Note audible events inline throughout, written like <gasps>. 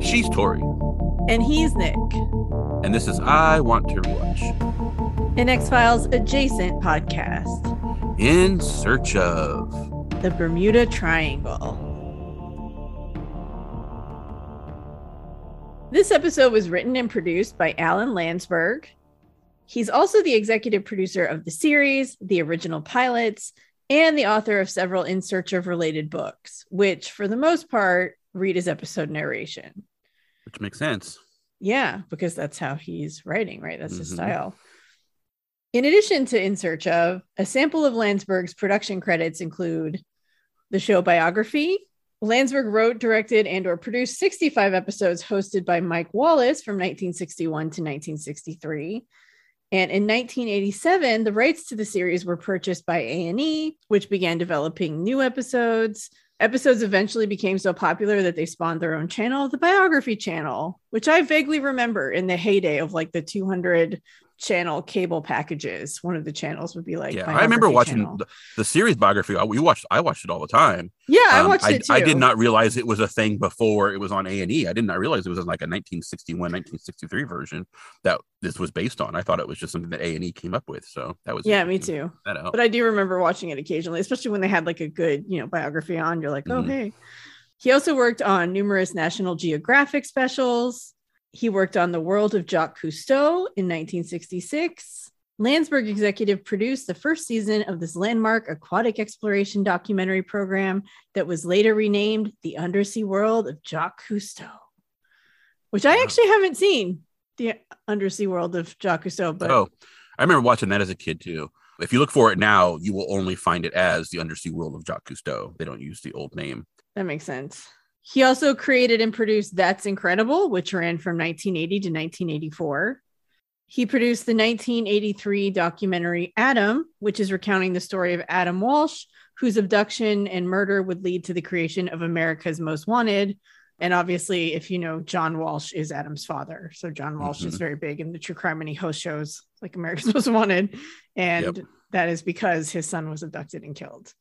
She's Tori, And he's Nick, and this is I Want to Rewatch. an X Files adjacent podcast, In search of. the Bermuda Triangle. This episode was written and produced by Alan Landsburg. He's also the executive producer of the series, the original pilots, and the author of several In Search of related books, which, for the most part, read as episode narration. Which makes sense. Yeah, because that's how he's writing, right? That's his Mhm. style. In addition to In Search of, a sample of Landsburg's production credits include the show Biography. Landsburg wrote, directed, and or produced 65 episodes hosted by Mike Wallace from 1961 to 1963. And in 1987, the rights to the series were purchased by A&E, which began developing new episodes. Episodes eventually became so popular that they spawned their own channel, the Biography Channel, which I vaguely remember in the heyday of like the 200 channel cable packages. One of the channels would be like, yeah, I remember watching the, the series biography. I- We watched. I watched it all the time. Yeah, I Um, watched I, it too. I did not realize it was a thing before it was on A and E. I did not realize it was like a 1961, 1963 version that this was based on. I thought it was just something that A and E came up with. So that was Yeah, me too. But I do remember watching it occasionally, especially when they had like a good, you know, biography on. You're like, oh, Mhm. hey. He also worked on numerous National Geographic specials. He worked on The World of Jacques Cousteau in 1966. Landsburg executive produced the first season of this landmark aquatic exploration documentary program that was later renamed The Undersea World of Jacques Cousteau, which I actually haven't seen. The Undersea World of Jacques Cousteau, but oh, I remember watching that as a kid too. If you look for it now, you will only find it as the Undersea World of Jacques Cousteau. They don't use the old name. That makes sense. He also created and produced That's Incredible, which ran from 1980 to 1984. He produced the 1983 documentary Adam, which is recounting the story of Adam Walsh, whose abduction and murder would lead to the creation of America's Most Wanted. And obviously, if you know, John Walsh is Adam's father. So John Walsh is Mhm. very big in the true crime and he hosts shows like America's Most Wanted. And that is because his son was abducted and killed.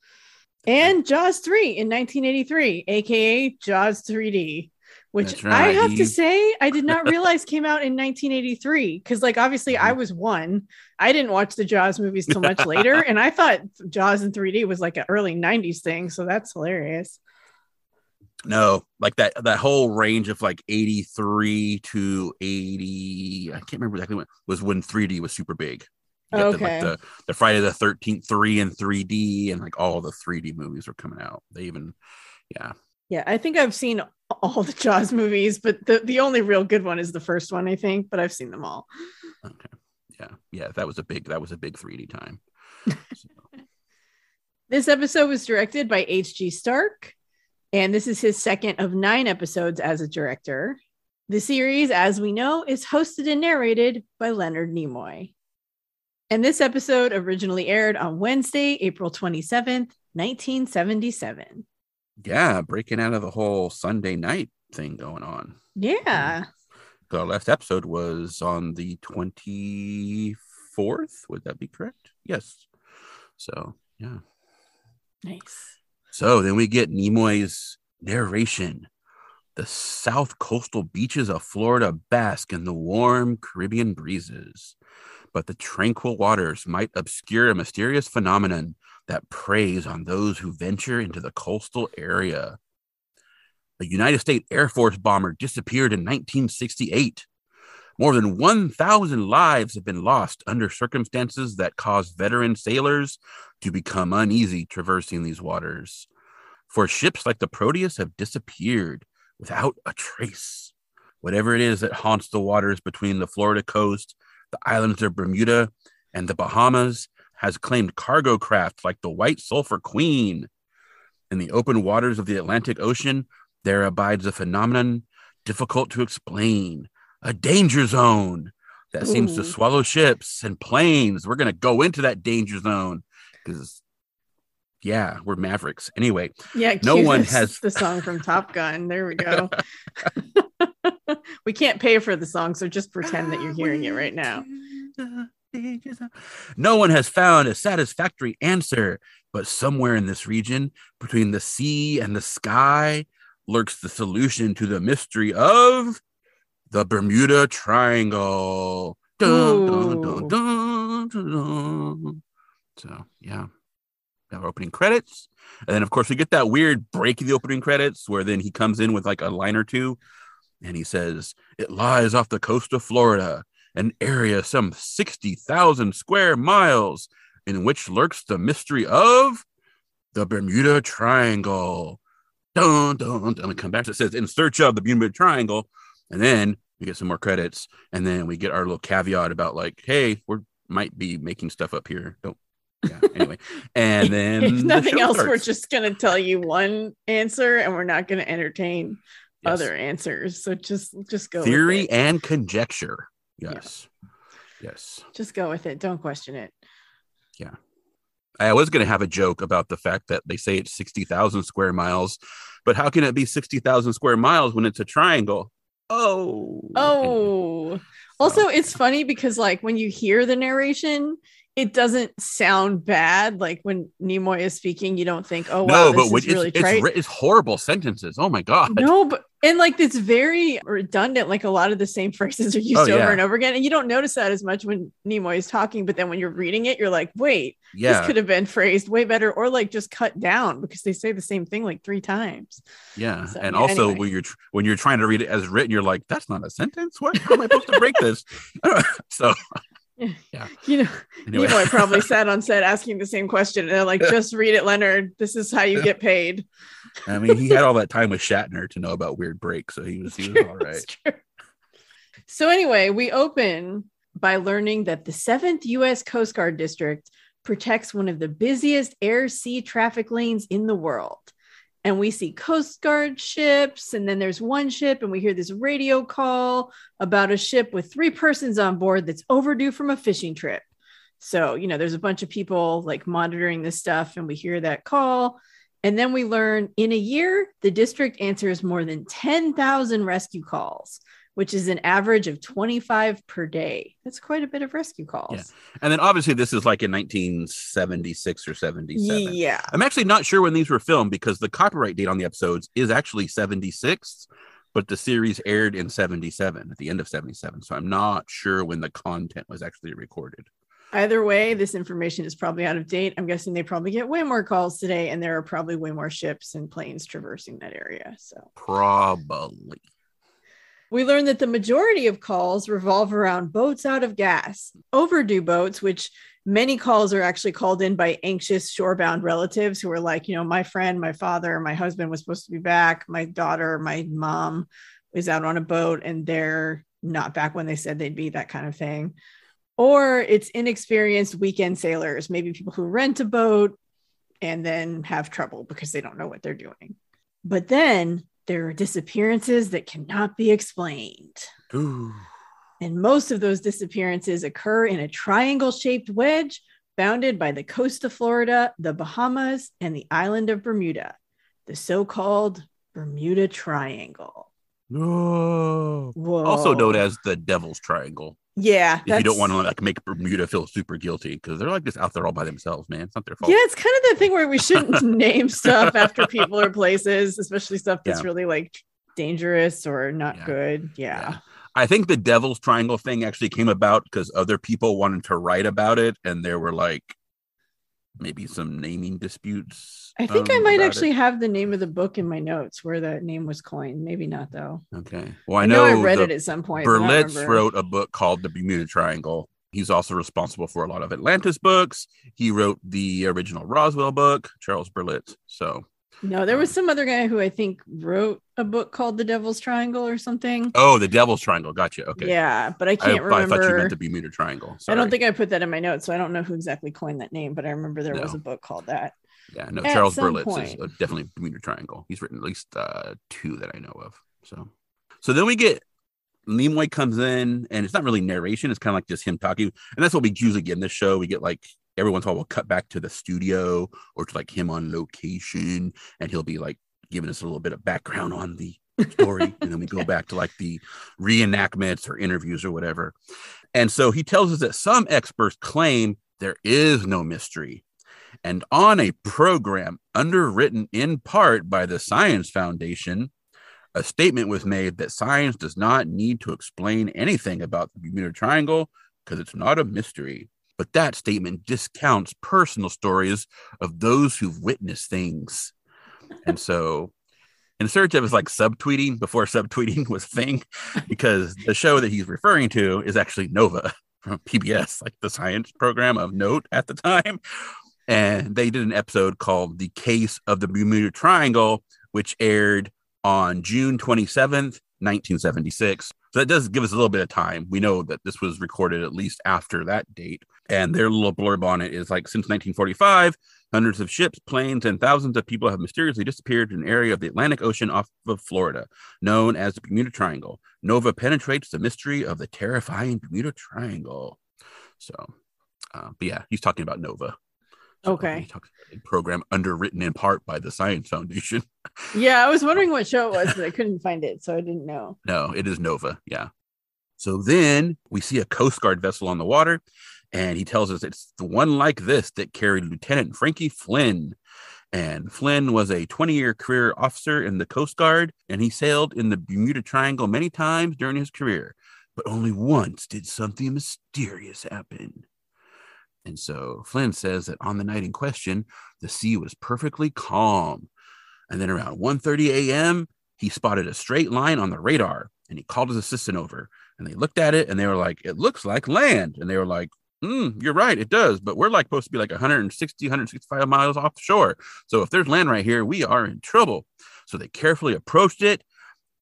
And Jaws 3 in 1983, aka Jaws 3D, which That's I right. have to <laughs> say, I did not realize came out in 1983. Because, like, obviously, Mm-hmm. I was one. I didn't watch the Jaws movies till much <laughs> later. And I thought Jaws in 3D was like an early 90s thing. So that's hilarious. No, like that that whole range of like 83 to 80, I can't remember exactly when was when 3D was super big. You got the, Okay. like the, the Friday the 13th 3 and 3D and like all the 3D movies were coming out. They even yeah. Yeah, I think I've seen all the Jaws movies, but the, the only real good one is the first one, I think, but I've seen them all. Okay. Yeah. Yeah, that was a big that was a big 3D time. So, <laughs> This episode was directed by H.G. Stark, and this is his second of nine episodes as a director. The series, as we know, is hosted and narrated by Leonard Nimoy. And this episode originally aired on Wednesday, April 27th, 1977. yeah, breaking out of the whole Sunday night thing going on. Yeah. Hmm. The last episode was on the 24th. Would that be correct? Yes. So, yeah. Nice. So then we get Nimoy's narration. The south coastal beaches of Florida bask in the warm Caribbean breezes, but the tranquil waters might obscure a mysterious phenomenon that preys on those who venture into the coastal area. A United States Air Force bomber disappeared in 1968. More than 1,000 lives have been lost under circumstances that caused veteran sailors to become uneasy traversing these waters. For ships like the Proteus have disappeared without a trace. Whatever it is that haunts the waters between the Florida coast, the islands of Bermuda, and the Bahamas has claimed cargo craft like the White Sulphur Queen. In the open waters of the Atlantic Ocean, there abides a phenomenon difficult to explain a danger zone that seems to swallow ships and planes. We're going to go into that danger zone because, yeah, we're mavericks. Anyway, Yeah. No one has- the song from Top Gun. There we go. <laughs> we can't pay for the song, so just pretend that you're hearing it right now. No one has found a satisfactory answer But somewhere in this region, between the sea and the sky, lurks the solution to the mystery of the Bermuda Triangle. Dun, dun, dun, dun, dun, dun. So, yeah. Our opening credits. And then, of course, we get that weird break in the opening credits where then he comes in with like a line or two and he says, It lies off the coast of Florida, an area some 60,000 square miles in which lurks the mystery of the Bermuda Triangle. Dun, dun, dun. And come back to it says, In search of the Bermuda Triangle. And then we get some more credits. And then we get our little caveat about, like, hey, we might be making stuff up here. Don't yeah, anyway, <laughs> and then if nothing show else, we're just gonna tell you one answer, and we're not gonna entertain Yes. other answers. So just just go with theory and conjecture. Yeah. Yes, yes. Just go with it. Don't question it. Yeah. I was going to have a joke about the fact that they say it's sixty thousand square miles, but how can it be sixty thousand square miles when it's a triangle? Oh, Oh, also, it's funny because like when you hear the narration, it doesn't sound bad. Like when Nimoy is speaking, you don't think, "Oh, wow, no, this but is really it's, trite." it's, it's horrible sentences. Oh my god. no, but and like it's very redundant. Like a lot of the same <laughs> phrases are used Oh, over yeah. and over again, and you don't notice that as much when Nimoy is talking. But then when you're reading it, you're like, "Wait, yeah, this could have been phrased way better," or like just cut down because they say the same thing like three times. yeah, So, and yeah, also anyway. when you're tr- when you're trying to read it as written, you're like, that's not a sentence. What? How am I supposed to break this? <laughs> so <laughs> You know, anyway, Nimoy probably <laughs> sat on set asking the same question, and they're like, "Just read it, Leonard. This is how you get paid." <laughs> I mean, he had all that time with Shatner to know about weird breaks, so he was he was all right. So anyway, we open by learning that the 7th US Coast Guard District protects one of the busiest air sea traffic lanes in the world. And we see Coast Guard ships, and then there's one ship, and we hear this radio call about a ship with three persons on board that's overdue from a fishing trip. So, you know, there's a bunch of people like monitoring this stuff, and we hear that call. And then we learn in a year, the district answers more than 10,000 rescue calls, which is an average of 25 per day. That's quite a bit of rescue calls. Yeah. And then obviously this is like in 1976 or 77. Yeah. I'm actually not sure when these were filmed because the copyright date on the episodes is actually 76, but the series aired in 77 at the end of 77. So I'm not sure when the content was actually recorded. Either way, this information is probably out of date. I'm guessing they probably get way more calls today, and there are probably way more ships and planes traversing that area. So Probably. We learned that the majority of calls revolve around boats out of gas, overdue boats, which many calls are actually called in by anxious shorebound relatives who are like, you know, my friend, my father, my husband was supposed to be back, my daughter, my mom is out on a boat and they're not back when they said they'd be, that kind of thing. Or it's inexperienced weekend sailors, maybe people who rent a boat and then have trouble because they don't know what they're doing. But then there are disappearances that cannot be explained. Ooh. And most of those disappearances occur in a triangle shaped wedge bounded by the coast of Florida, the Bahamas, and the island of Bermuda, the so called Bermuda Triangle. No. Whoa. Also known as the Devil's Triangle. Yeah. If you don't want to like make Bermuda feel super guilty because they're like just out there all by themselves, man. It's not their fault. Yeah, it's kind of the thing where we shouldn't <laughs> name stuff after people or places, especially stuff that's Yeah. really like dangerous or not Yeah. good. Yeah. Yeah. I think the Devil's Triangle thing actually came about because other people wanted to write about it, and there were like maybe some naming disputes. I think I um, might about actually have the name of the book in my notes where that name was coined. Maybe not though. Okay. Well, I, I know, know, I read it at some point. I Berlitz wrote a book called The Bermuda Triangle. He's also responsible for a lot of Atlantis books. He wrote the original Roswell book, Charles Berlitz. So, No, there was some other guy who I think wrote a book called The Devil's Triangle or something. oh, the Devil's Triangle. Gotcha. Okay. Yeah, but I can't I remember. I thought you meant the Bermuda Triangle. I don't think I put that in my notes, so I don't know who exactly coined that name, but I remember there was a book called that. Yeah, no, At Charles Berlitz is point. uh, definitely Bermuda Triangle. He's written at least uh, two that I know of. So, so then we get Nimoy comes in, and it's not really narration; it's kind of like just him talking, and that's what we usually get in this show. We get like every once in a while we'll cut back to the studio or to like him on location, and he'll be like giving us a little bit of background on the story, and then we go back to like the reenactments or interviews or whatever. And so he tells us that some experts claim there is no mystery And on a program underwritten in part by the Science Foundation, a statement was made that science does not need to explain anything about the Bermuda Triangle because it's not a mystery. But that statement discounts personal stories of those who've witnessed things. and so in search of is like subtweeting before subtweeting was a thing, because the show that he's referring to is actually Nova from PBS, like the science program of note at the time. And they did an episode called The Case of the Bermuda Triangle, which aired on June 27th, 1976. So that does give us a little bit of time. We know that this was recorded at least after that date. And their little blurb on it is like since 1945, hundreds of ships, planes, and thousands of people have mysteriously disappeared in an area of the Atlantic Ocean off of Florida, known as the Bermuda Triangle. Nova penetrates the mystery of the terrifying Bermuda Triangle. So, uh, but yeah, he's talking about Nova. So Okay. a program underwritten in part by the Science Foundation. <laughs> Yeah, I was wondering what show it was, but I couldn't find it, so I didn't know. No, it is Nova. Yeah. So then we see a Coast Guard vessel on the water, and he tells us it's the one like this that carried Lieutenant Frankie Flynn. And Flynn was a 20 year career officer in the Coast Guard, and he sailed in the Bermuda Triangle many times during his career, but only once did something mysterious happen. And so Flynn says that on the night in question, the sea was perfectly calm. And then around 1:30 a.m., he spotted a straight line on the radar and he called his assistant over and they looked at it and they were like, it looks like land. And they were like, mm, you're right, it does. But we're like supposed to be like 160, 165 miles offshore. So if there's land right here, we are in trouble. So they carefully approached it.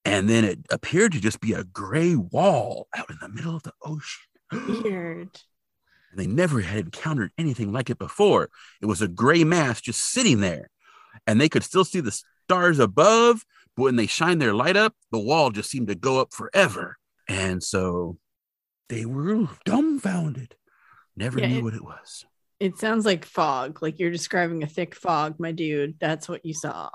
And then it appeared to just be a gray wall out in the middle of the ocean. <gasps> Weird. and they never had encountered anything like it before. It was a gray mass just sitting there, and they could still see the stars above, but when they shined their light up, the wall just seemed to go up forever. And so they were dumbfounded, never Yeah, knew it- what it was. It sounds like fog, like you're describing a thick fog, my dude. That's what you saw.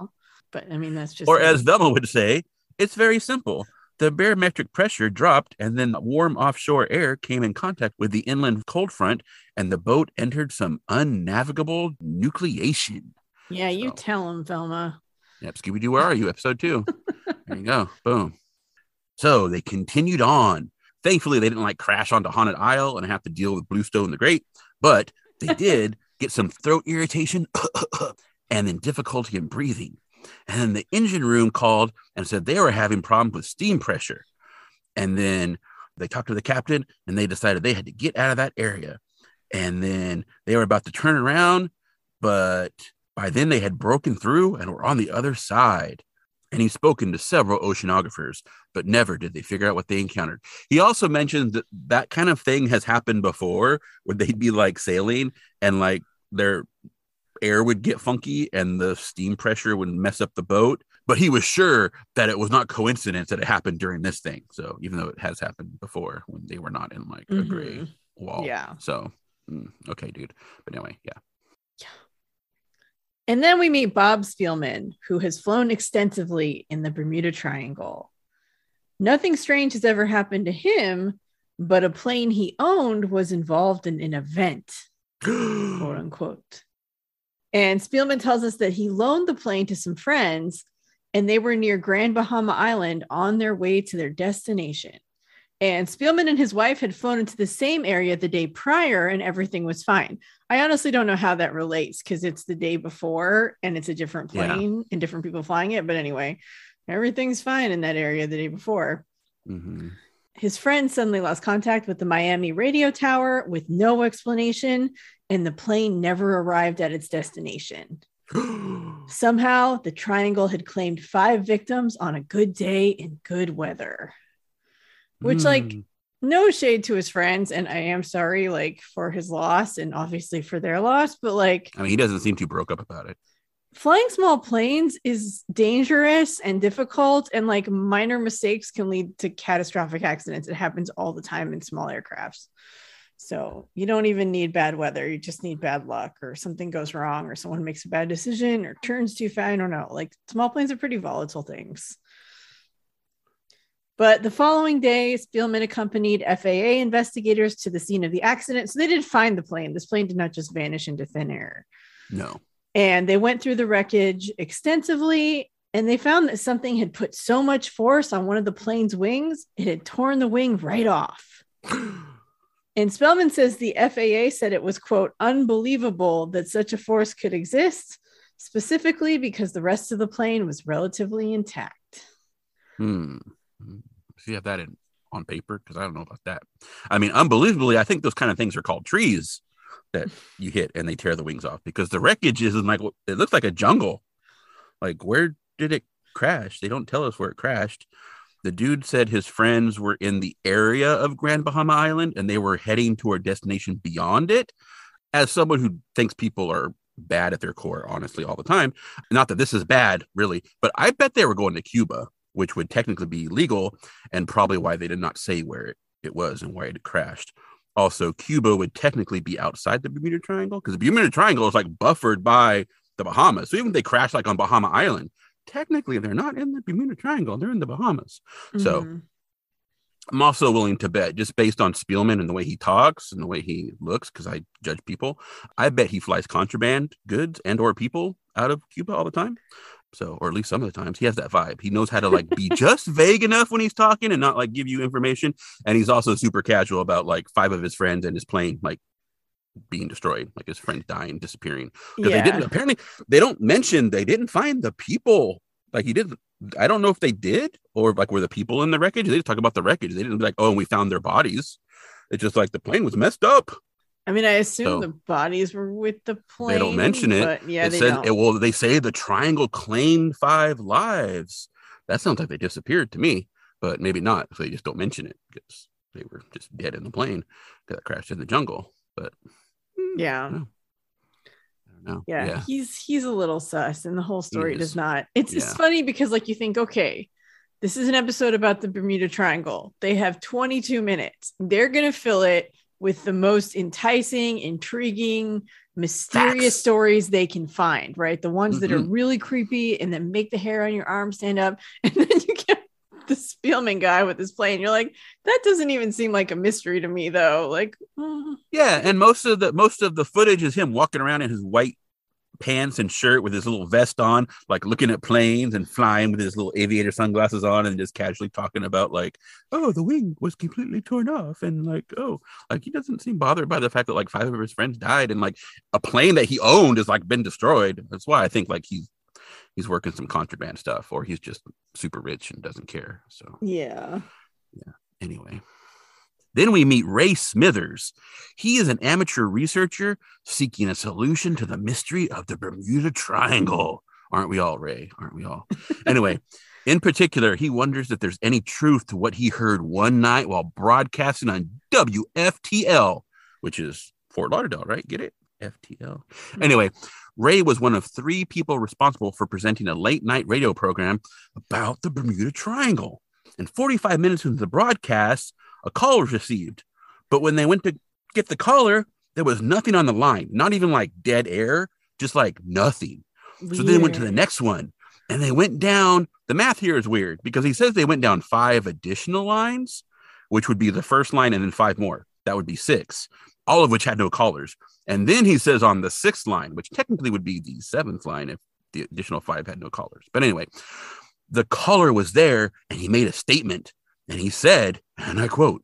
But I mean, that's just Or as Velma would say, it's very simple. The barometric pressure dropped, and then warm offshore air came in contact with the inland cold front, and the boat entered some unnavigable nucleation. yeah, you tell him, Velma. Yep, Scooby Doo, where are you? Episode two. <laughs> there you go. Boom. So they continued on. Thankfully, they didn't like crash onto Haunted Isle and have to deal with Bluestone the Great, but they <laughs> did get some throat irritation <coughs> and then difficulty in breathing. And then the engine room called and said they were having problems with steam pressure. And then they talked to the captain and they decided they had to get out of that area. And then they were about to turn around, but by then they had broken through and were on the other side. And he's spoken to several oceanographers, but never did they figure out what they encountered. He also mentioned that that kind of thing has happened before where they'd be like sailing and like their air would get funky and the steam pressure would mess up the boat. But he was sure that it was not coincidence that it happened during this thing. So even though it has happened before when they were not in like a gray Mhm. wall. Yeah. So mm, okay, dude. But anyway, yeah. yeah. And then we meet Bob Spielman, who has flown extensively in the Bermuda Triangle. Nothing strange has ever happened to him, but a plane he owned was involved in an event, <gasps> quote unquote. And Spielman tells us that he loaned the plane to some friends and they were near Grand Bahama Island on their way to their destination. And Spielman and his wife had flown into the same area the day prior and everything was fine. I honestly don't know how that relates because it's the day before and it's a different Yeah. plane and different people flying it. But anyway, everything's fine in that area the day before. Mhm. His friend suddenly lost contact with the Miami radio tower with no explanation, and the plane never arrived at its destination. <gasps> Somehow, the triangle had claimed five victims on a good day in good weather. Which, like, Mm. no shade to his friends, and I am sorry, like, for his loss and obviously for their loss, but like, I mean, he doesn't seem too broke up about it. flying small planes is dangerous and difficult, and like, minor mistakes can lead to catastrophic accidents. It happens all the time in small aircrafts. So you don't even need bad weather. You just need bad luck, or something goes wrong, or someone makes a bad decision, or turns too fast. I don't know. Like small planes are pretty volatile things. But the following day, Spielman accompanied FAA investigators to the scene of the accident. So they did find the plane. This plane did not just vanish into thin air. No. And they went through the wreckage extensively and they found that something had put so much force on one of the plane's wings, it had torn the wing right off. <gasps> And Spellman says the FAA said it was, quote, unbelievable that such a force could exist, specifically because the rest of the plane was relatively intact. Hmm. Mm. So you have that in on paper because I don't know about that. I mean, unbelievably, I think those kind of things are called trees that <laughs> you hit and they tear the wings off because the wreckage is like it looks like a jungle. Like where did it crash? They don't tell us where it crashed. The dude said his friends were in the area of Grand Bahama Island and they were heading to a destination beyond it. As someone who thinks people are bad at their core, honestly, all the time, not that this is bad, really, but I bet they were going to Cuba, which would technically be legal and probably why they did not say where it, it was and why it crashed. Also, Cuba would technically be outside the Bermuda Triangle because the Bermuda Triangle is like buffered by the Bahamas. So even if they crash like on Bahama Island, technically they're not in the Bermuda Triangle, they're in the Bahamas. Mm-hmm. So I'm also willing to bet, just based on Spielman and the way he talks and the way he looks, because I judge people, I bet he flies contraband goods and or people out of Cuba all the time. So, or at least some of the times, he has that vibe. He knows how to like be just vague enough when he's talking and not like give you information. And he's also super casual about like five of his friends and his plane like being destroyed, like his friends dying, disappearing. Because yeah. they didn't apparently they don't mention they didn't find the people. Like he did. I don't know if they did or like were the people in the wreckage. They just talk about the wreckage. They didn't be like, oh, and we found their bodies. It's just like the plane was messed up. I mean, I assume so, the bodies were with the plane. They don't mention it. yeah, it they said, don't. It, well, they say the triangle claimed five lives. That sounds like they disappeared to me, but maybe not. So they just don't mention it because they were just dead in the plane that crashed in the jungle. But hmm, yeah. I I yeah, yeah, he's he's a little sus, and the whole story does not. It's yeah. it's funny because like you think, okay, this is an episode about the Bermuda Triangle. They have 22 minutes. They're gonna fill it with the most enticing, intriguing, mysterious Facts. stories they can find, right? The ones mm-hmm. that are mm-hmm. really creepy and then make the hair on your arm stand up. <laughs> And then you get the Spielman guy with his plane. You're like, that doesn't even seem like a mystery to me, though. Like, uh. yeah, and most of the most of the footage is him walking around in his white pants and shirt with his little vest on, like looking at planes and flying with his little aviator sunglasses on, and just casually talking about like, oh, the wing was completely torn off, and like, oh, like he doesn't seem bothered by the fact that like five of his friends died, and like a plane that he owned is like been destroyed. That's why I think like he's he's working some contraband stuff or he's just super rich and doesn't care. So yeah. Yeah. Anyway. Then we meet Ray Smithers. He is an amateur researcher seeking a solution to the mystery of the Bermuda Triangle. Aren't we all, Ray? Aren't we all? <laughs> anyway, in particular, he wonders if there's any truth to what he heard one night while broadcasting on WFTL, which is Fort Lauderdale, right? Get it? FTL. Hmm. Anyway, Ray was one of three people responsible for presenting a late night radio program about the Bermuda Triangle. And 45 minutes into the broadcast, a call was received. But when they went to get the caller, there was nothing on the line, not even like dead air, just like nothing. Weird. So they went to the next one and they went down. The math here is weird because he says they went down five additional lines, which would be the first line and then five more. That would be six, all of which had no callers. And then he says on the sixth line, which technically would be the seventh line if the additional five had no callers. But anyway, the caller was there and he made a statement and he said, and I quote,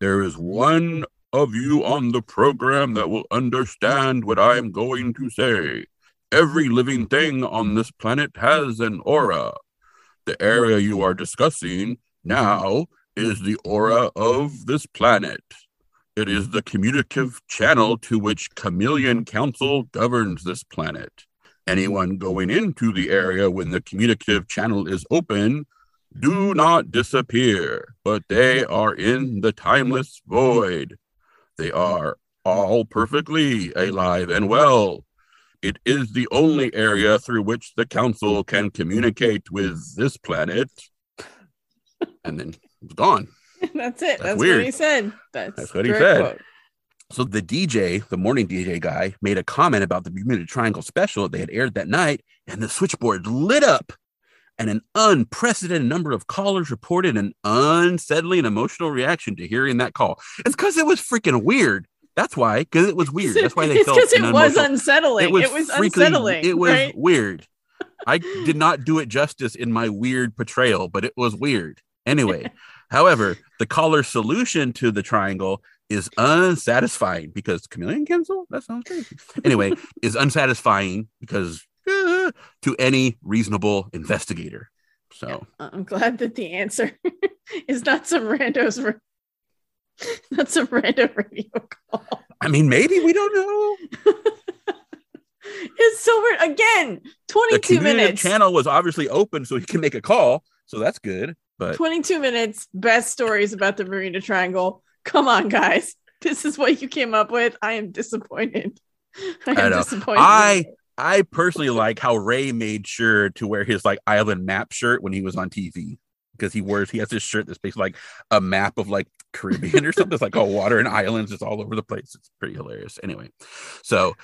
There is one of you on the program that will understand what I am going to say. Every living thing on this planet has an aura. The area you are discussing now is the aura of this planet. It is the communicative channel to which Chameleon Council governs this planet. Anyone going into the area when the communicative channel is open do not disappear, but they are in the timeless void. They are all perfectly alive and well. It is the only area through which the council can communicate with this planet. And then it's gone. <laughs> That's it. That's, That's what he said. That's, That's what he said. Quote. So the DJ, the morning DJ guy, made a comment about the Bermuda Triangle special they had aired that night, and the switchboard lit up. And an unprecedented number of callers reported an unsettling emotional reaction to hearing that call. It's because it was freaking weird. That's why, because it was weird. That's why they <laughs> felt because it was unsettling. It was, freakily- unsettling. It was right? weird. I <laughs> did not do it justice in my weird portrayal, but it was weird. Anyway, <laughs> however, the caller's solution to the triangle is unsatisfying because chameleon cancel? That sounds crazy. Anyway, is unsatisfying because to any reasonable investigator. So I'm glad that the answer <laughs> is not some randos, ra- <laughs> not some random radio call. I mean, maybe we don't know. <laughs> It's so weird. Again, 22 community minutes. channel was obviously open, so he can make a call. So that's good. But 22 minutes. Best stories about the Marina Triangle. Come on, guys. This is what you came up with. I am disappointed. I am know. disappointed. I I personally like how Ray made sure to wear his like island map shirt when he was on TV because he wears he has this shirt that's basically like a map of like Caribbean or something. It's like all water and islands. It's all over the place. It's pretty hilarious. Anyway, so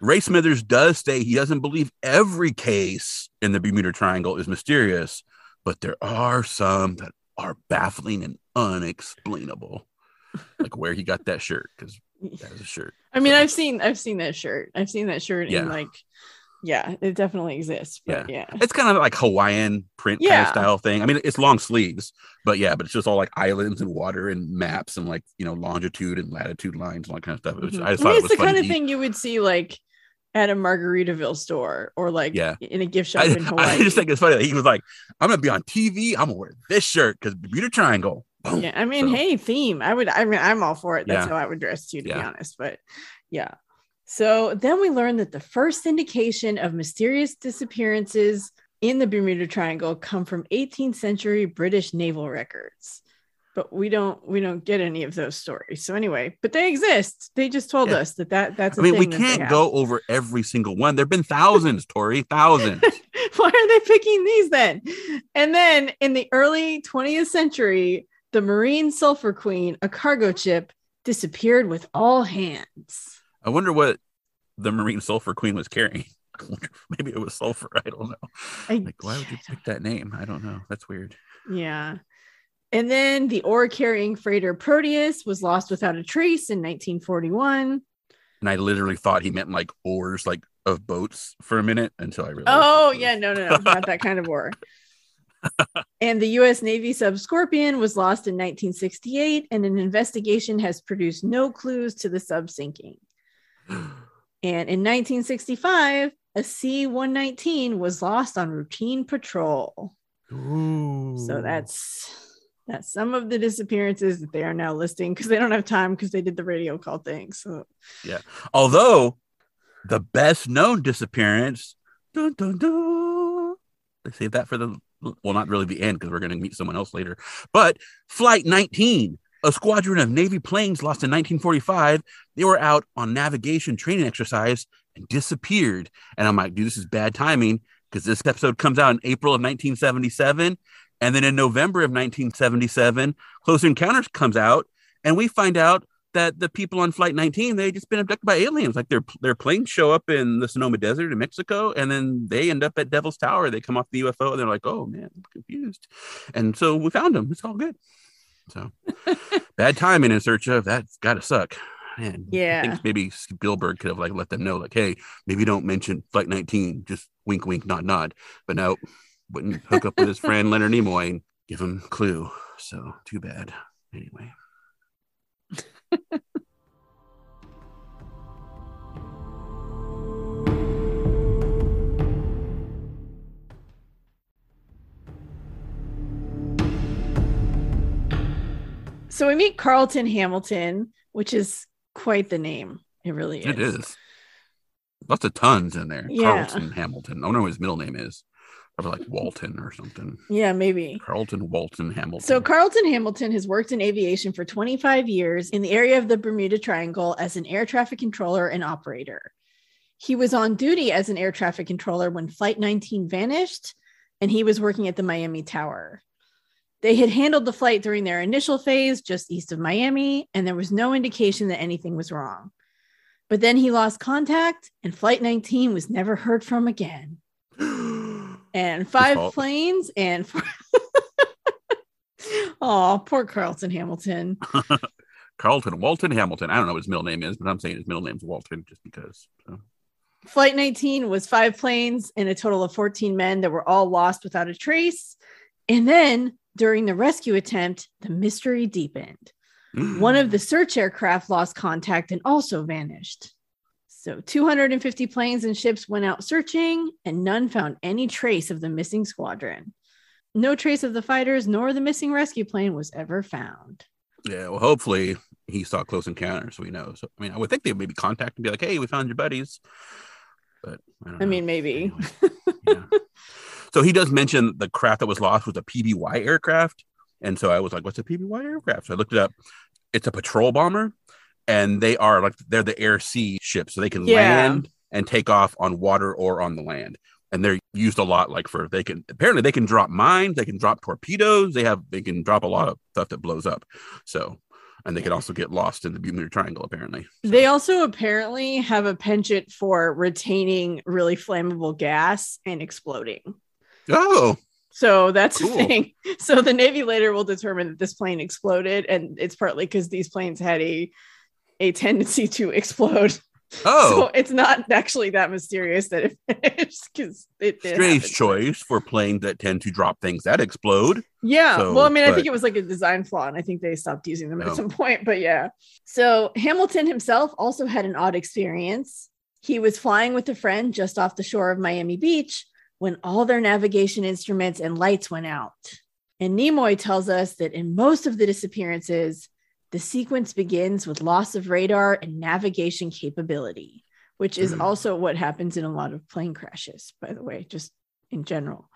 Ray Smithers does say he doesn't believe every case in the Bermuda Triangle is mysterious, but there are some that are baffling and unexplainable. Like where he got that shirt because <laughs> that is a shirt. I mean, So- I've seen I've seen that shirt. I've seen that shirt Yeah. in like yeah, it definitely exists. But yeah. It's kind of like Hawaiian print kind of style thing. I mean, it's long sleeves, but yeah, but it's just all like islands and water and maps and like you know longitude and latitude lines and all that kind of stuff. Which Mhm. I just I thought mean, it it's was the kind of thing you would see like at a Margaritaville store or like Yeah. in a gift shop I, in Hawaii. <laughs> I just think it's funny that he was like, "I'm gonna be on TV. I'm gonna wear this shirt because Bermuda Triangle." Boom. yeah, I mean, So- hey, theme. I would. I mean, I'm all for it. That's Yeah. how I would dress too, to be honest. But yeah. So then we learned that the first indication of mysterious disappearances in the Bermuda Triangle come from 18th century British naval records. But we don't we don't get any of those stories. So anyway, but they exist. They just told Yeah. us that, that that's. I mean, we can't go over every single one. There've been thousands, Tori, thousands. <laughs> Why are they picking these then? And then in the early 20th century, the Marine Sulphur Queen, a cargo ship, disappeared with all hands. I wonder what the Marine Sulphur Queen was carrying. <laughs> I wonder if Maybe it was sulfur. I don't know. I- Like, why would you pick that name? I don't know. That's weird. Yeah. And then the ore carrying freighter Proteus was lost without a trace in 1941. And I literally thought he meant like oars, like of boats for a minute until I realized. Oh, yeah. No, no, no. <laughs> Not that kind of ore. And the U.S. Navy sub Scorpion was lost in 1968, and an investigation has produced no clues to the sub sinking. <gasps> And in 1965, a C 119 was lost on routine patrol. Ooh. So that's that's some of the disappearances that they are now listing because they don't have time because they did the radio call thing. So yeah. although the best known disappearance, dun, dun, dun, they saved that for the well, not really the end because we're going to meet someone else later. But Flight 19, a squadron of Navy planes lost in 1945. They were out on navigation training exercise and disappeared. And I'm like, dude, this is bad timing because this episode comes out in April of 1977. And then in November of 1977, Close Encounters comes out, and we find out that the people on Flight 19 they just been abducted by aliens. Like their their planes show up in the Sonoma Desert in Mexico, and then they end up at Devil's Tower. They come off the UFO, and they're like, "Oh man, I'm confused." And so we found them. It's all good. So <laughs> bad timing in search of that's got to suck. Man, I Yeah. think maybe Spielberg could have like let them know, like, "Hey, maybe don't mention Flight 19. Just wink, wink, nod, nod." But no, wouldn't hook up with his friend Leonard Nimoy and give him clue. So too bad. Anyway. <laughs> so we meet Carlton Hamilton, which is quite the name. It really is. It is. Lots of tons in there. Yeah. Carlton Hamilton. I don't know what his middle name is. Probably like Walton or something. Yeah, maybe. Carlton Walton Hamilton. So Carlton Hamilton has worked in aviation for 25 years in the area of the Bermuda Triangle as an air traffic controller and operator. He was on duty as an air traffic controller when Flight 19 vanished, and he was working at the Miami Tower. They had handled the flight during their initial phase just east of Miami, and there was no indication that anything was wrong. But then he lost contact, and Flight 19 was never heard from again. And five planes and four. <laughs> oh, poor Carlton Hamilton. <laughs> Carlton Walton Hamilton. I don't know what his middle name is, but I'm saying his middle name's Walton just because. So. Flight 19 was five planes and a total of 14 men that were all lost without a trace. And then during the rescue attempt, the mystery deepened. Mm. One of the search aircraft lost contact and also vanished. So 250 planes and ships went out searching, and none found any trace of the missing squadron. No trace of the fighters nor the missing rescue plane was ever found. Yeah, well, hopefully he saw Close Encounter, so we know. So, I mean, I would think they would maybe contact and be like, "Hey, we found your buddies," but I, don't I mean, maybe. Anyway, <laughs> yeah. So he does mention the craft that was lost was a PBY aircraft, and so I was like, "What's a PBY aircraft?" So I looked it up. It's a patrol bomber, and they are like they're the air sea ships, so they can Yeah. land and take off on water or on the land. And they're used a lot, like for they can apparently they can drop mines, they can drop torpedoes, they have they can drop a lot of stuff that blows up. So, and they can also get lost in the Bermuda Triangle, apparently. They also apparently have a penchant for retaining really flammable gas and exploding. Oh, So that's Cool. the thing. <laughs> So the Navy later will determine that this plane exploded, and it's partly because these planes had a a tendency to explode. oh, So it's not actually that mysterious that it <laughs> finished because it did strange happen. choice for planes that tend to drop things that explode. Yeah. So, well, I mean, I think it was like a design flaw, and I think they stopped using them Oh. at some point. But yeah. So Hamilton himself also had an odd experience. He was flying with a friend just off the shore of Miami Beach when all their navigation instruments and lights went out. And Nimoy tells us that in most of the disappearances, the sequence begins with loss of radar and navigation capability, which is Hmm. also what happens in a lot of plane crashes, by the way, just in general.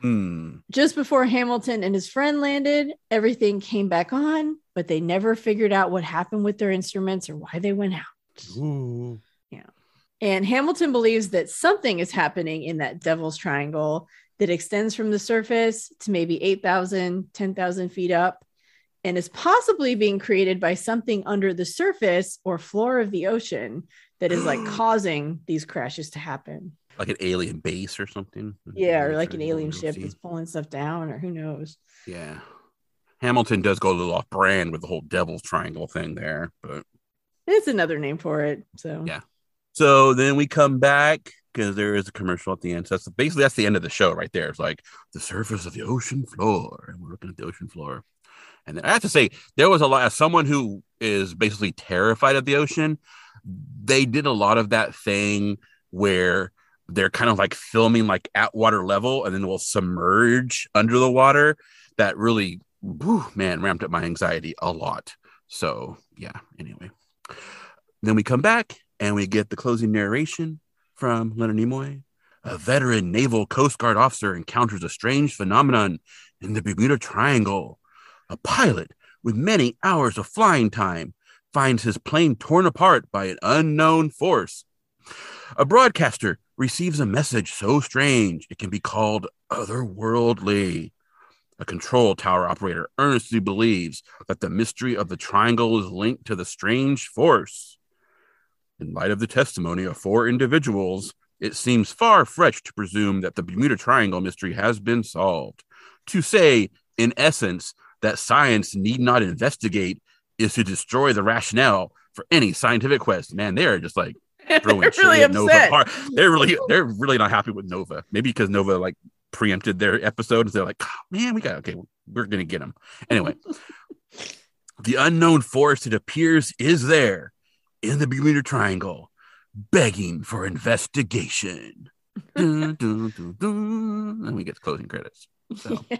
Hmm. Just before Hamilton and his friend landed, everything came back on, but they never figured out what happened with their instruments or why they went out. Ooh. And Hamilton believes that something is happening in that Devil's Triangle that extends from the surface to maybe 8,000, 10,000 feet up and is possibly being created by something under the surface or floor of the ocean that is like <gasps> causing these crashes to happen. Like an alien base or something. Yeah, or like an alien ship that's pulling stuff down, or who knows. Yeah. Hamilton does go a little off brand with the whole devil's triangle thing there, but It's another name for it. So Yeah. so then we come back because there is a commercial at the end. So that's basically that's the end of the show right there. It's like the surface of the ocean floor, and we're looking at the ocean floor. And then I have to say, there was a lot as someone who is basically terrified of the ocean. They did a lot of that thing where they're kind of like filming like at water level and then will submerge under the water. That really, whew, man, ramped up my anxiety a lot. So yeah. Anyway, then we come back and we get the closing narration from Leonard Nimoy. A veteran naval Coast Guard officer encounters a strange phenomenon in the Bermuda Triangle. A pilot with many hours of flying time finds his plane torn apart by an unknown force. A broadcaster receives a message so strange it can be called otherworldly. A control tower operator earnestly believes that the mystery of the triangle is linked to the strange force. In light of the testimony of four individuals, it seems far fetched to presume that the Bermuda Triangle mystery has been solved. To say, in essence, that science need not investigate is to destroy the rationale for any scientific quest. Man, they are just like <laughs> throwing They're really Nova apart. They're really they're really not happy with Nova. Maybe because Nova like preempted their episode and they're like, "Oh, man, we got okay, we're gonna get them. Anyway, <laughs> the unknown force it appears is there in the Bermuda Triangle, begging for investigation. <laughs> dun, dun, dun. And we get the closing credits. So Yeah.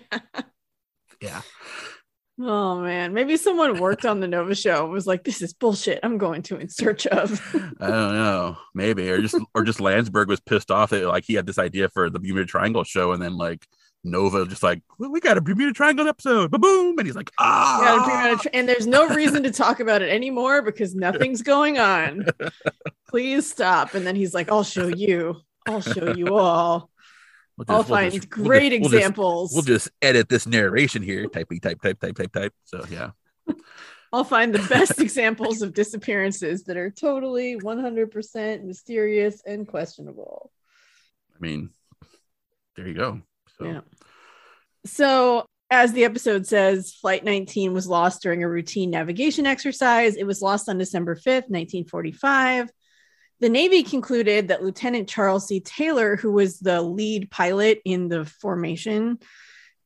Yeah. Oh man, maybe someone worked on the Nova show and was like, "This is bullshit. I'm going to in search of." I don't know, maybe, or just or just Landsburg was pissed off that like he had this idea for the Bermuda Triangle show, and then like Nova just like, well, we got a Bermuda Triangle episode, boom, and he's like, ah, Tri- and there's no reason to talk about it anymore because nothing's going on. <laughs> Please stop. And then he's like, "I'll show you. I'll show you all. We'll I'll we'll find just- great just- we'll just- examples. We'll just edit this narration here, typey, type, type, type, type, type. So yeah, <laughs> I'll find the best <laughs> examples of disappearances that are totally 100% mysterious and questionable." I mean, there you go. So. Yeah. So, as the episode says, Flight 19 was lost during a routine navigation exercise. It was lost on December 5th, 1945. The Navy concluded that Lieutenant Charles C. Taylor, who was the lead pilot in the formation,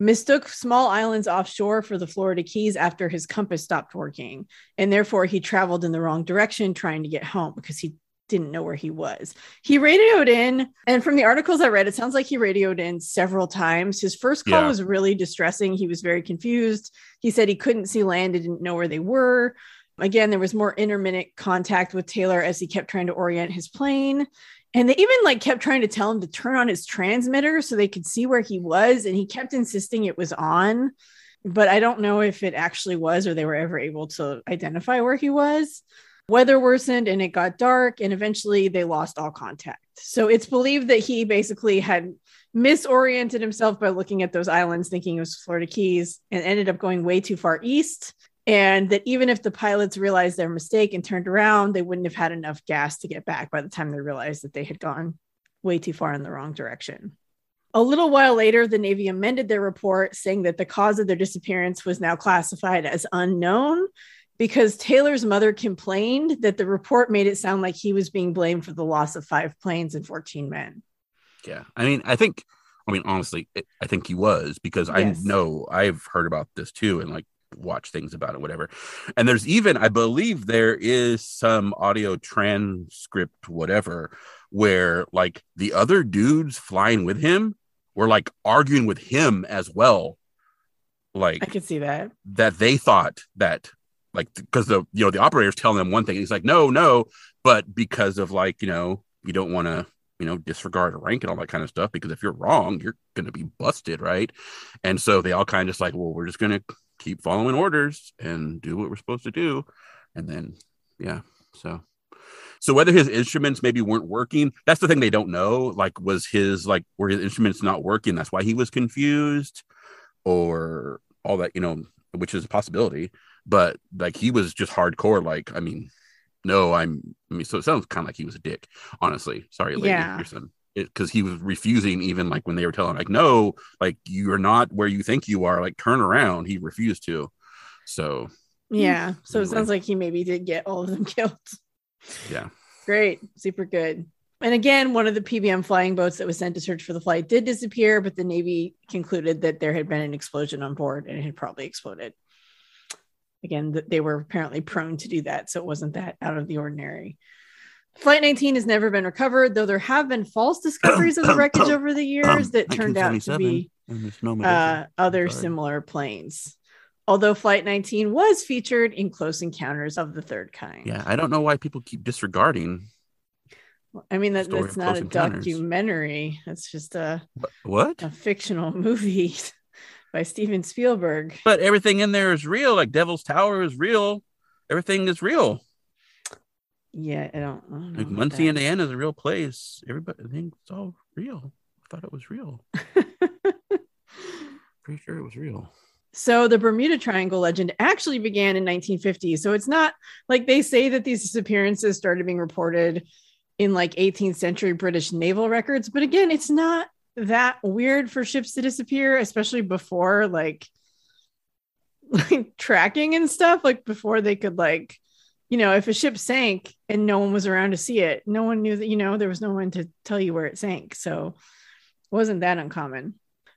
mistook small islands offshore for the Florida Keys after his compass stopped working. And therefore, he traveled in the wrong direction trying to get home because he didn't know where he was. He radioed in, and from the articles I read, it sounds like he radioed in several times. His first call Yeah. was really distressing. He was very confused. He said he couldn't see land and didn't know where they were. Again, there was more intermittent contact with Taylor as he kept trying to orient his plane. And they even like kept trying to tell him to turn on his transmitter so they could see where he was. And he kept insisting it was on. But I don't know if it actually was or they were ever able to identify where he was. Weather worsened and it got dark, and eventually they lost all contact. So it's believed that he basically had misoriented himself by looking at those islands, thinking it was Florida Keys, and ended up going way too far east. And that even if the pilots realized their mistake and turned around, they wouldn't have had enough gas to get back by the time they realized that they had gone way too far in the wrong direction. A little while later, the Navy amended their report saying that the cause of their disappearance was now classified as unknown because Taylor's mother complained that the report made it sound like he was being blamed for the loss of five planes and 14 men. Yeah. I mean, I think, I mean, honestly, it, I think he was because Yes. I know I've heard about this too and like watch things about it, whatever. And there's even, I believe there is some audio transcript, whatever, where like the other dudes flying with him were like arguing with him as well. Like, I can see that. that they thought that like because the you know the operator's telling them one thing he's like no no but because of like you know you don't want to you know disregard rank and all that kind of stuff because if you're wrong you're going to be busted right and so they all kind of just like well we're just going to keep following orders and do what we're supposed to do. And then yeah so. So whether his instruments maybe weren't working that's the thing they don't know like was his like were his instruments not working? That's why he was confused or all that you know which is a possibility. But like he was just hardcore like i mean no i'm i mean so it sounds kind of like he was a dick honestly. Sorry lady Yeah. Pearson because he was refusing even like when they were telling him, like no like you're not where you think you are like turn around he refused to so Yeah. Hmm. So it sounds like he maybe did get all of them <laughs> killed. yeah Great. Super good. And again, one of the PBM flying boats that was sent to search for the flight did disappear, but the Navy concluded that there had been an explosion on board and it had probably exploded. Again, they were apparently prone to do that. So it wasn't that out of the ordinary. Flight 19 has never been recovered, though there have been false discoveries of the <coughs> wreckage over the years that turned out to be uh, other similar planes. Although Flight 19 was featured in Close Encounters of the Third Kind. yeah i don't know why people keep disregarding I mean, that, that's not a Encounters. documentary. That's just a, what a fictional <laughs> movie by Steven Spielberg. but everything in there is real like devil's tower is real everything is real Yeah, I don't, I don't know. like muncie indiana is a real place everybody I think it's all real i thought it was real <laughs> pretty sure it was real So the Bermuda Triangle legend actually began in 1950. So it's not like they say that these disappearances started being reported in like 18th century British naval records, but again, it's not that weird for ships to disappear, especially before like <laughs> like tracking and stuff, like before they could like you know, if a ship sank and no one was around to see it, no one knew that, you know, there was no one to tell you where it sank. So it wasn't that uncommon.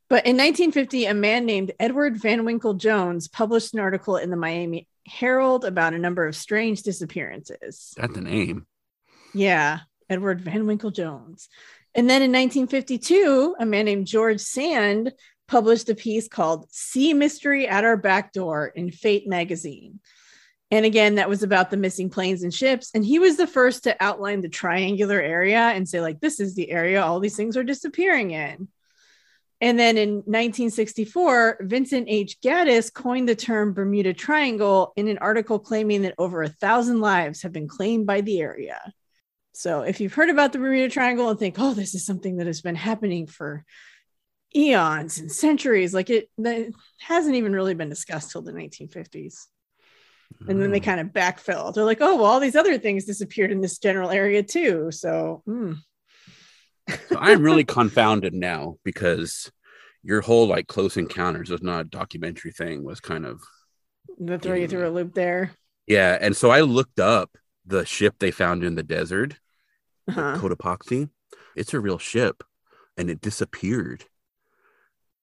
But in 1950, a man named Edward Van Winkle Jones published an article in the Miami Herald about a number of strange disappearances. that's the name Yeah, Edward Van Winkle Jones. And then in 1952, a man named George Sand published a piece called Sea Mystery at Our Back Door in Fate magazine. And again, that was about the missing planes and ships. And he was the first to outline the triangular area and say, like, this is the area all these things are disappearing in. And then in 1964, Vincent H. Gaddis coined the term Bermuda Triangle in an article claiming that over a thousand lives have been claimed by the area. So if you've heard about the Bermuda Triangle and think, oh, this is something that has been happening for eons and centuries, like it that hasn't even really been discussed till the 1950s. And then they Oh. kind of backfill. They're like, oh, well, all these other things disappeared in this general area too. So, hmm. So I'm really confounded now because your whole like close encounters was not a documentary thing was kind of the throw you through a loop there. yeah. And so I looked up the ship they found in the desert, Uh-huh. Cotopaxi. It's a real ship and it disappeared.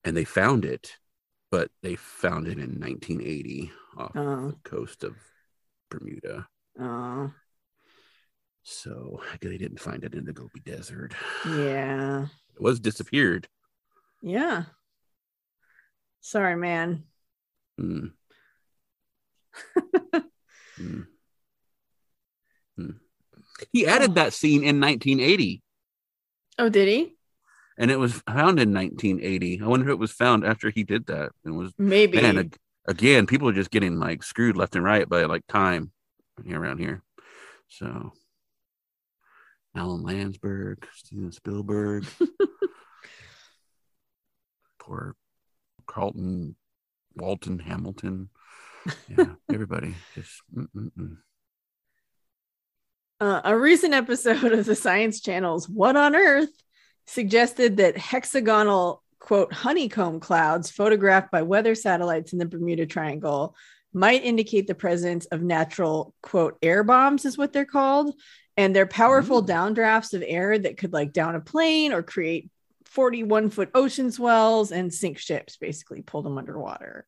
And they found it, but they found it in 1980 off Oh. the coast of Bermuda. Oh, So I guess they didn't find it in the Gobi Desert. yeah. It was disappeared. Yeah. Sorry, man. Hmm. <laughs> Hmm. Hmm. He added Oh. that scene in 1980, Oh, did he? and it was found in 1980. I wonder if it was found after he did that. It was Maybe. man again, people are just getting like screwed left and right by like time around here. So, Alan Landsburg, Steven Spielberg, <laughs> poor Carlton, Walton, Hamilton, <laughs> yeah, everybody just. mm-mm-mm. Uh, a recent episode of the Science Channel's What on Earth suggested that hexagonal, quote, honeycomb clouds photographed by weather satellites in the Bermuda Triangle might indicate the presence of natural, quote, air bombs, is what they're called. And they're powerful Ooh. downdrafts of air that could like down a plane or create 41 foot ocean swells and sink ships, basically pull them underwater.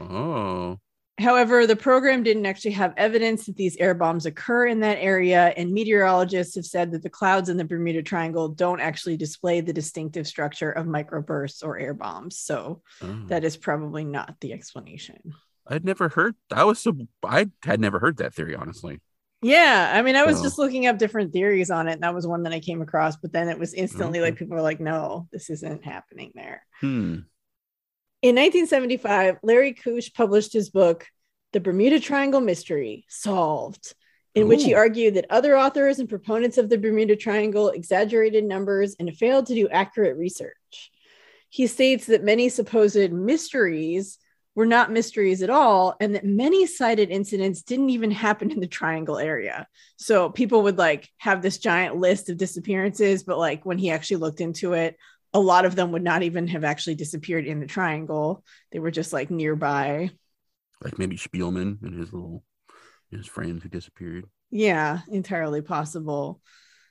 Oh, However, the program didn't actually have evidence that these air bombs occur in that area, and meteorologists have said that the clouds in the Bermuda Triangle don't actually display the distinctive structure of microbursts or air bombs. So oh. that is probably not the explanation. I'd never heard. that was so I had never heard that theory, honestly. Yeah, I mean, I was So- just looking up different theories on it, and that was one that I came across. But then it was instantly Okay. like people were like, "No, this isn't happening there." Hmm. In 1975, Larry Kush published his book, The Bermuda Triangle Mystery Solved, in which he argued that other authors and proponents of the Bermuda Triangle exaggerated numbers and failed to do accurate research. He states that many supposed mysteries were not mysteries at all, and that many cited incidents didn't even happen in the triangle area. So people would like have this giant list of disappearances, but like when he actually looked into it, a lot of them would not even have actually disappeared in the triangle. They were just like nearby. Like maybe Spielman and his little his friends who disappeared. Yeah, entirely possible.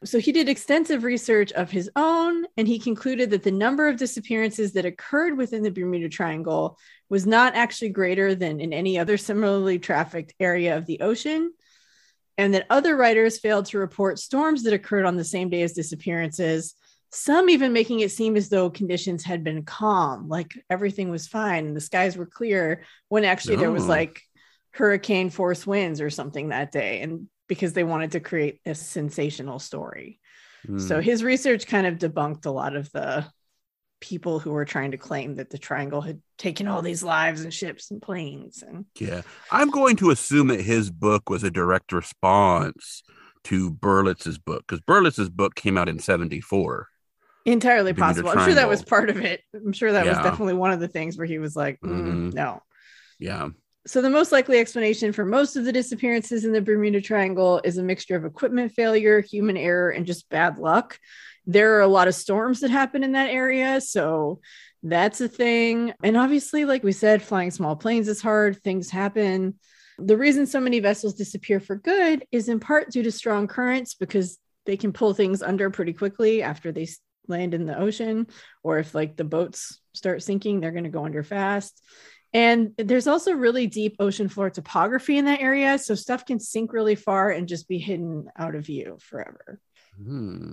So he did extensive research of his own, and he concluded that the number of disappearances that occurred within the Bermuda Triangle was not actually greater than in any other similarly trafficked area of the ocean, and that other writers failed to report storms that occurred on the same day as disappearances, some even making it seem as though conditions had been calm, like everything was fine and the skies were clear, when actually there was like hurricane force winds or something that day. And because they wanted to create a sensational story. So Hmm. his research kind of debunked a lot of the people who were trying to claim that the triangle had taken all these lives and ships and planes and Yeah. I'm going to assume that his book was a direct response to Berlitz's book because Berlitz's book came out in 74. Entirely possible. I'm sure that was part of it. I'm sure that was definitely one of the things where he was like, "Mm, Mhm. no. Yeah. So the most likely explanation for most of the disappearances in the Bermuda Triangle is a mixture of equipment failure, human error, and just bad luck. There are a lot of storms that happen in that area, so that's a thing. And obviously, like we said, flying small planes is hard, things happen. The reason so many vessels disappear for good is in part due to strong currents because they can pull things under pretty quickly after they land in the ocean or if like the boats start sinking they're going to go under fast and there's also really deep ocean floor topography in that area so stuff can sink really far and just be hidden out of view forever Hmm.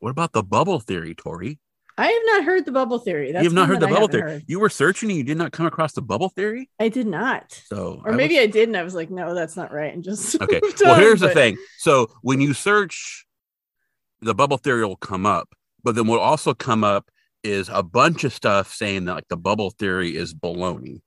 What about the bubble theory, Tori? i have not heard the bubble theory That's you have not heard the I bubble theory. heard. You were searching and you did not come across the bubble theory. i did not So, or I maybe was- i did and i was like no that's not right and just okay. <laughs> Well, on, here's the thing. So when you search, the bubble theory will come up, but then what also come up is a bunch of stuff saying that like the bubble theory is baloney.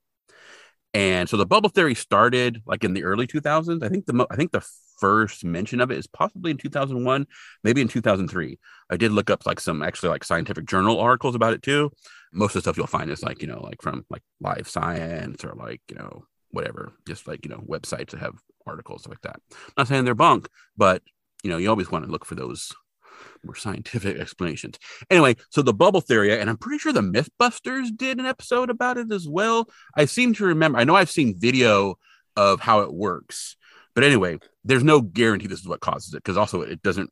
And so the bubble theory started like in the early 2000s. I think the I think the first mention of it is possibly in 2001, maybe in 2003. I did look up like some actually like scientific journal articles about it too. Most of the stuff you'll find is like you know like from like Live Science or like you know whatever, just like you know websites that have articles like that. not saying they're bunk, but you know you always want to look for those more scientific explanations. Anyway, so the bubble theory, and I'm pretty sure the Mythbusters did an episode about it as well. I seem to remember. I know I've seen video of how it works, but anyway, there's no guarantee this is what causes it because also it doesn't.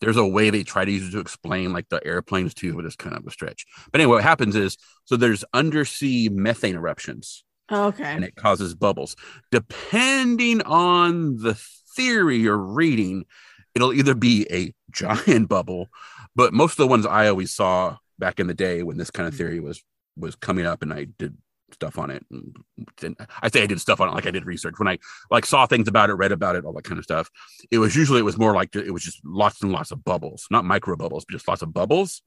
There's a way they try to use it to explain like the airplanes too, but it's kind of a stretch. But anyway, what happens is so there's undersea methane eruptions Okay. and it causes bubbles. Depending on the theory you're reading, it'll either be a giant <laughs> bubble, but most of the ones I always saw back in the day when this kind of mm-hmm. theory was was coming up and I did stuff on it. And, and I say I did stuff on it like I did research. When I like saw things about it, read about it, all that kind of stuff. It was usually it was more like it was just lots and lots of bubbles, not micro bubbles, but just lots of bubbles.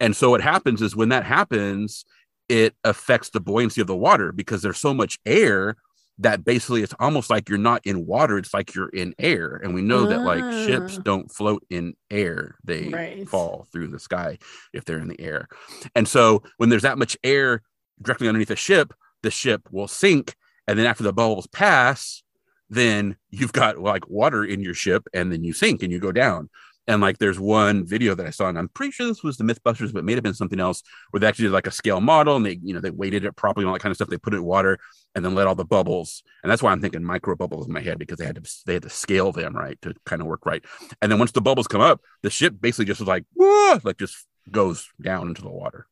And so what happens is when that happens, it affects the buoyancy of the water because there's so much air that basically it's almost like you're not in water it's like you're in air and we know that like ships Ah. don't float in air they Right. fall through the sky if they're in the air and so when there's that much air directly underneath a ship the ship will sink and then after the bubbles pass then you've got like water in your ship and then you sink and you go down and like there's one video that I saw, and I'm pretty sure this was the Mythbusters, but it may have been something else where they actually did like a scale model and they, you know, they weighted it properly and all that kind of stuff. They put it in water and then let all the bubbles. And that's why I'm thinking micro bubbles in my head because they had to they had to scale them right to kind of work right. And then once the bubbles come up, the ship basically just was like, Whoa! like just goes down into the water.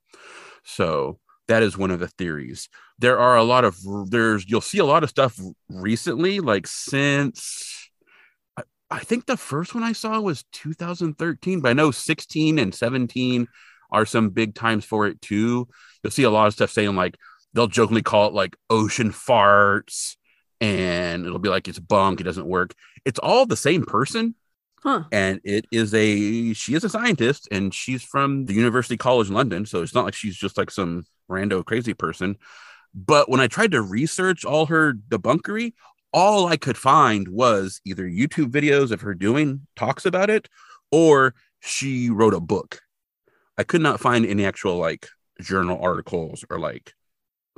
So that is one of the theories. There are a lot of there's you'll see a lot of stuff recently, like since I, think the first one I saw was 2013, but I know 16 and 17 are some big times for it too. You'll see a lot of stuff saying like they'll jokingly call it like ocean farts, and it'll be like it's bunk, it doesn't work. It's all the same person, Huh. and it is a she is a scientist and she's from the university college london so it's not like she's just like some rando crazy person but when i tried to research all her debunkery all i could find was either youtube videos of her doing talks about it or she wrote a book i could not find any actual like journal articles or like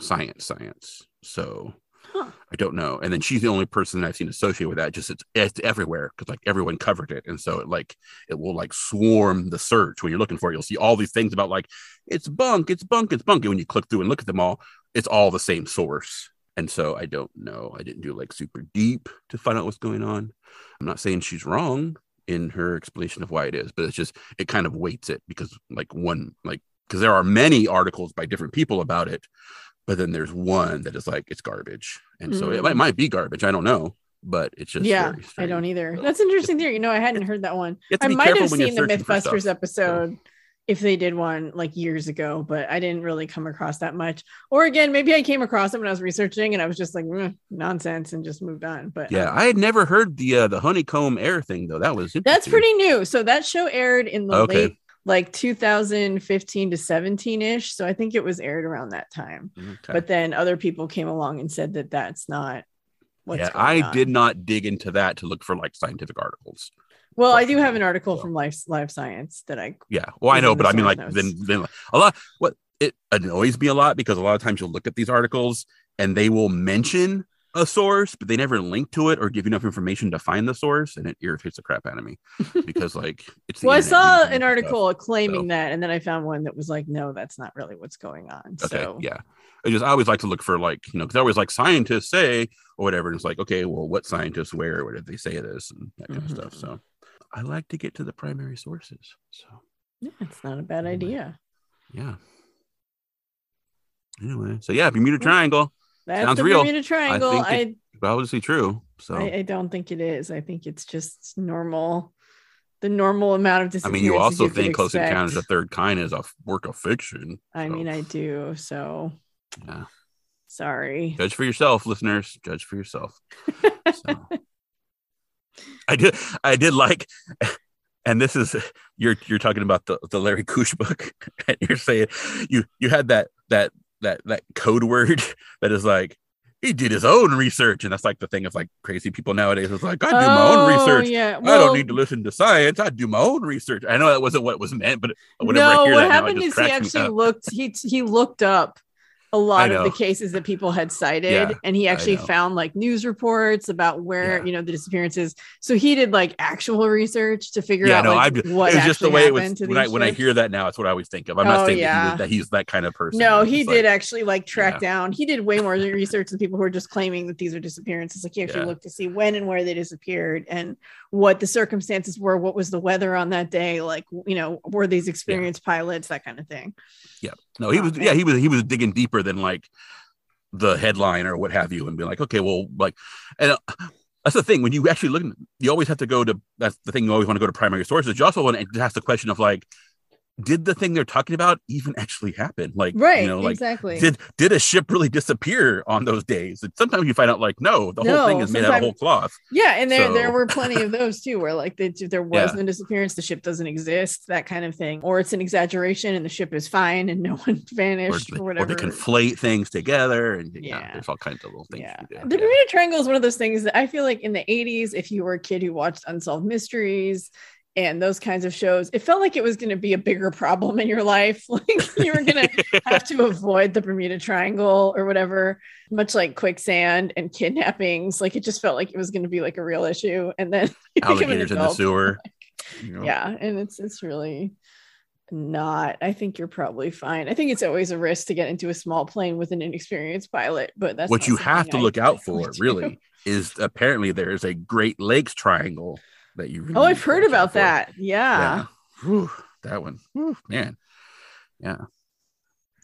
science science so Huh. I don't know. And then she's the only person that I've seen associated with that. Just it's, it's everywhere because like everyone covered it, and so it like it will like swarm the search when you're looking for it. You'll see all these things about like it's bunk, it's bunk, it's bunk. And when you click through and look at them all, it's all the same source. And so I don't know. I didn't do like super deep to find out what's going on. I'm not saying she's wrong in her explanation of why it is, but it's just it kind of weights it because like one like because there are many articles by different people about it but then there's one that is like it's garbage and so it, Mm. might- might be garbage i don't know but it's just yeah, I don't either. That's interesting theory. You know, I hadn't heard that one. You have to I might have seen the Mythbusters episode if they did one like years ago, but I didn't really come across that much. Or again, maybe I came across it when I was researching and I was just like "Mm, nonsense and just moved on. But yeah um, i had never heard the uh, the honeycomb air thing though that was that's pretty new. So that show aired in the Okay. late like 2015 to 17 ish. So I think it was aired around that time. Okay. But then other people came along and said that that's not what's yeah i on. did not dig into that to look for like scientific articles Well, I do have an article from Life Live Science that I yeah well i know but i mean like notes. then then a lot what it annoys me a lot because a lot of times you'll look at these articles and they will mention a source but they never link to it or give you enough information to find the source and it irritates the crap out of me because like <laughs> it's well, I saw an at stuff. article claiming so. that, and then I found one that was like, no, that's not really what's going on. Okay, so yeah. I just I always like to look for like you know because I always like scientists say or whatever. And it's like okay, well, what scientists where? What did they say this and that kind Mhm. of stuff. So I like to get to the primary sources. So yeah, it's not a bad Anyway. idea. yeah. Anyway, so yeah, Bermuda Triangle, That's Sounds the real. Bermuda Triangle. think I, it- obviously true. So I, I don't think it is. I think it's just normal, the normal amount of I mean, you also could think Close expect. Encounters of the Third Kind is a work of fiction. I mean, I do. So yeah. sorry. Judge for yourself, listeners. Judge for yourself. <laughs> So. I did I did like and this is you're you're talking about the, the Larry Kush book <laughs> and you're saying you you had that that that that code word that is like he did his own research and that's like the thing of like crazy people nowadays it's like I do my own Oh, research Yeah. I don't need to listen to science I do my own research I know that wasn't what was meant but whenever I no, hear what that happened just is he actually looked. He he looked up a lot of the cases that people had cited Yeah, and he actually found like news reports about where Yeah. you know the disappearances. So he did like actual research to figure Yeah, out no, like, I'm what it was just the way it was to when I when I hear that now, it's what I always think of. I'm Oh, not saying that, he that he's that kind of person. no he did like, actually like track down he did way more research than people who are just claiming that these are disappearances like he actually looked to see when and where they disappeared and what the circumstances were what was the weather on that day like you know were these experienced pilots that kind of thing No, he was yeah, he was he was digging deeper than like the headline or what have you, and be like, okay, well, like, and uh, that's the thing when you actually look, you always have to go to that's the thing you always want to go to primary sources. You also want to ask the question of like, did the thing they're talking about even actually happen? Like, right you know, like exactly did did a ship really disappear on those days? And sometimes you find out like, no, the whole thing is made out of whole cloth. Yeah, and there there were plenty of those too, where like they, there was Yeah. no disappearance, the ship doesn't exist, that kind of thing, or it's an exaggeration and the ship is fine and no <laughs> one vanished or or whatever. they conflate things together, and yeah, Yeah. there's all kinds of little things. yeah, the. Bermuda Triangle is one of those things that I feel like in the '80s, if you were a kid who watched Unsolved Mysteries and those kinds of shows, it felt like it was going to be a bigger problem in your life. <laughs> Like you were going <laughs> to have to avoid the Bermuda Triangle or whatever, much like quicksand and kidnappings. Like it just felt like it was going to be like a real issue. And then <laughs> you become an alligators in the sewer. you know. Yeah, and it's it's really not. I think you're probably fine. I think it's always a risk to get into a small plane with an inexperienced pilot, but that's what you have to I look out for do. really is apparently there is a Great Lakes Triangle that you really Oh, I've heard about that. Yeah. Yeah. Whew, that one. Whew, man. Yeah.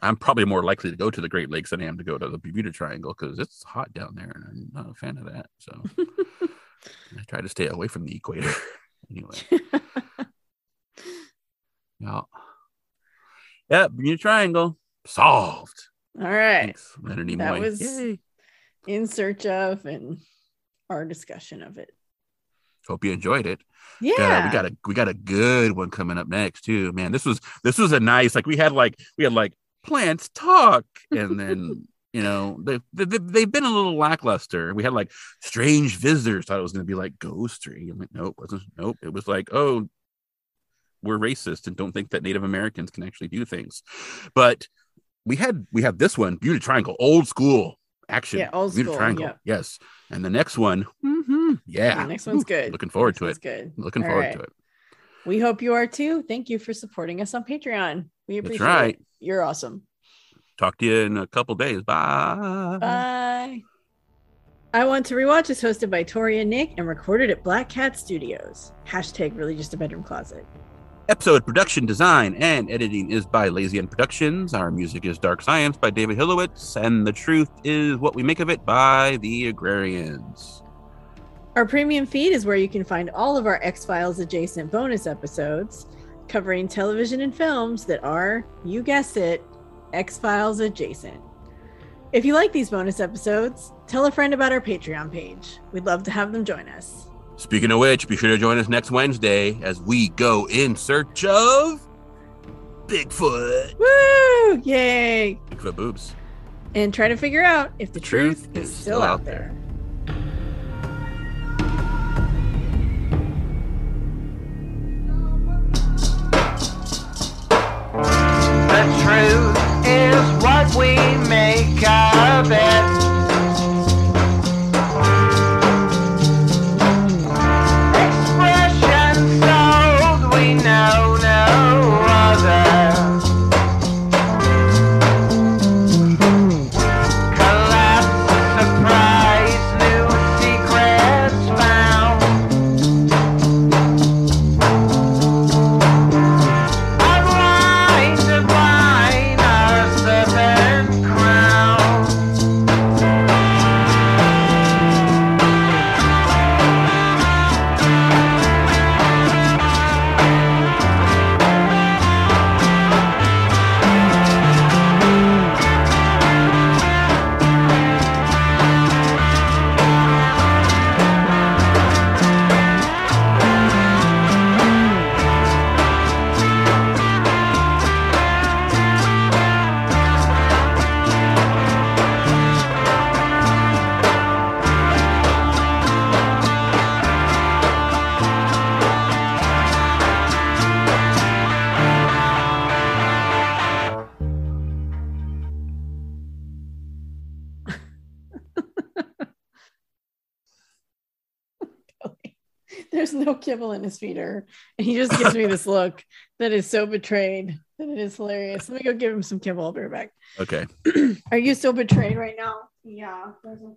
I'm probably more likely to go to the Great Lakes than I am to go to the Bermuda Triangle because it's hot down there and I'm not a fan of that. So <laughs> I try to stay away from the equator. <laughs> anyway. <laughs> Yeah. Yeah, Bermuda Triangle solved. All right. Thanks, That was- Yay. In search of and our discussion of it. Hope you enjoyed it. Yeah. Got a- we got a we got a good one coming up next too, man. This was this was a nice like we had like we had like plants talk, and then <laughs> you know they, they they've been a little lackluster. We had like strange visitors. Thought it was going to be like ghostry. I'm like, nope, wasn't. Nope, it was like oh, we're racist and don't think that Native Americans can actually do things. But we had we had this one, Beauty Triangle, old school action. Yeah, old school, Triangle, yep. yes. And the next one, mhm, yeah, The next one's Ooh, good. Looking forward to it. Good. Looking All forward right. to it. We hope you are too. Thank you for supporting us on Patreon. We appreciate right. it. You're awesome. Talk to you in a couple days. Bye. Bye. I Want to Rewatch is hosted by Tori and Nick and recorded at Black Cat Studios. Hashtag really just a bedroom closet. Episode production, design, and editing is by Lazy End Productions. Our music is Dark Science by David Hilowitz, and The Truth is What We Make of It by The Agrarians. Our premium feed is where you can find all of our X Files adjacent bonus episodes covering television and films that are, you guess it, X Files adjacent. If you like these bonus episodes, tell a friend about our Patreon page. We'd love to have them join us. Speaking of which, be sure to join us next Wednesday as we go in search of Bigfoot. Woo! Yay! Bigfoot boobs. And try to figure out if the, truth, is still out there. The truth is what we make of it. Kibble feeder. And he just gives me this <laughs> look that is so betrayed that it is hilarious. Let me go give him some kibble. I'll be right back. Okay. <clears throat> Are you so betrayed right now? Yeah, there's no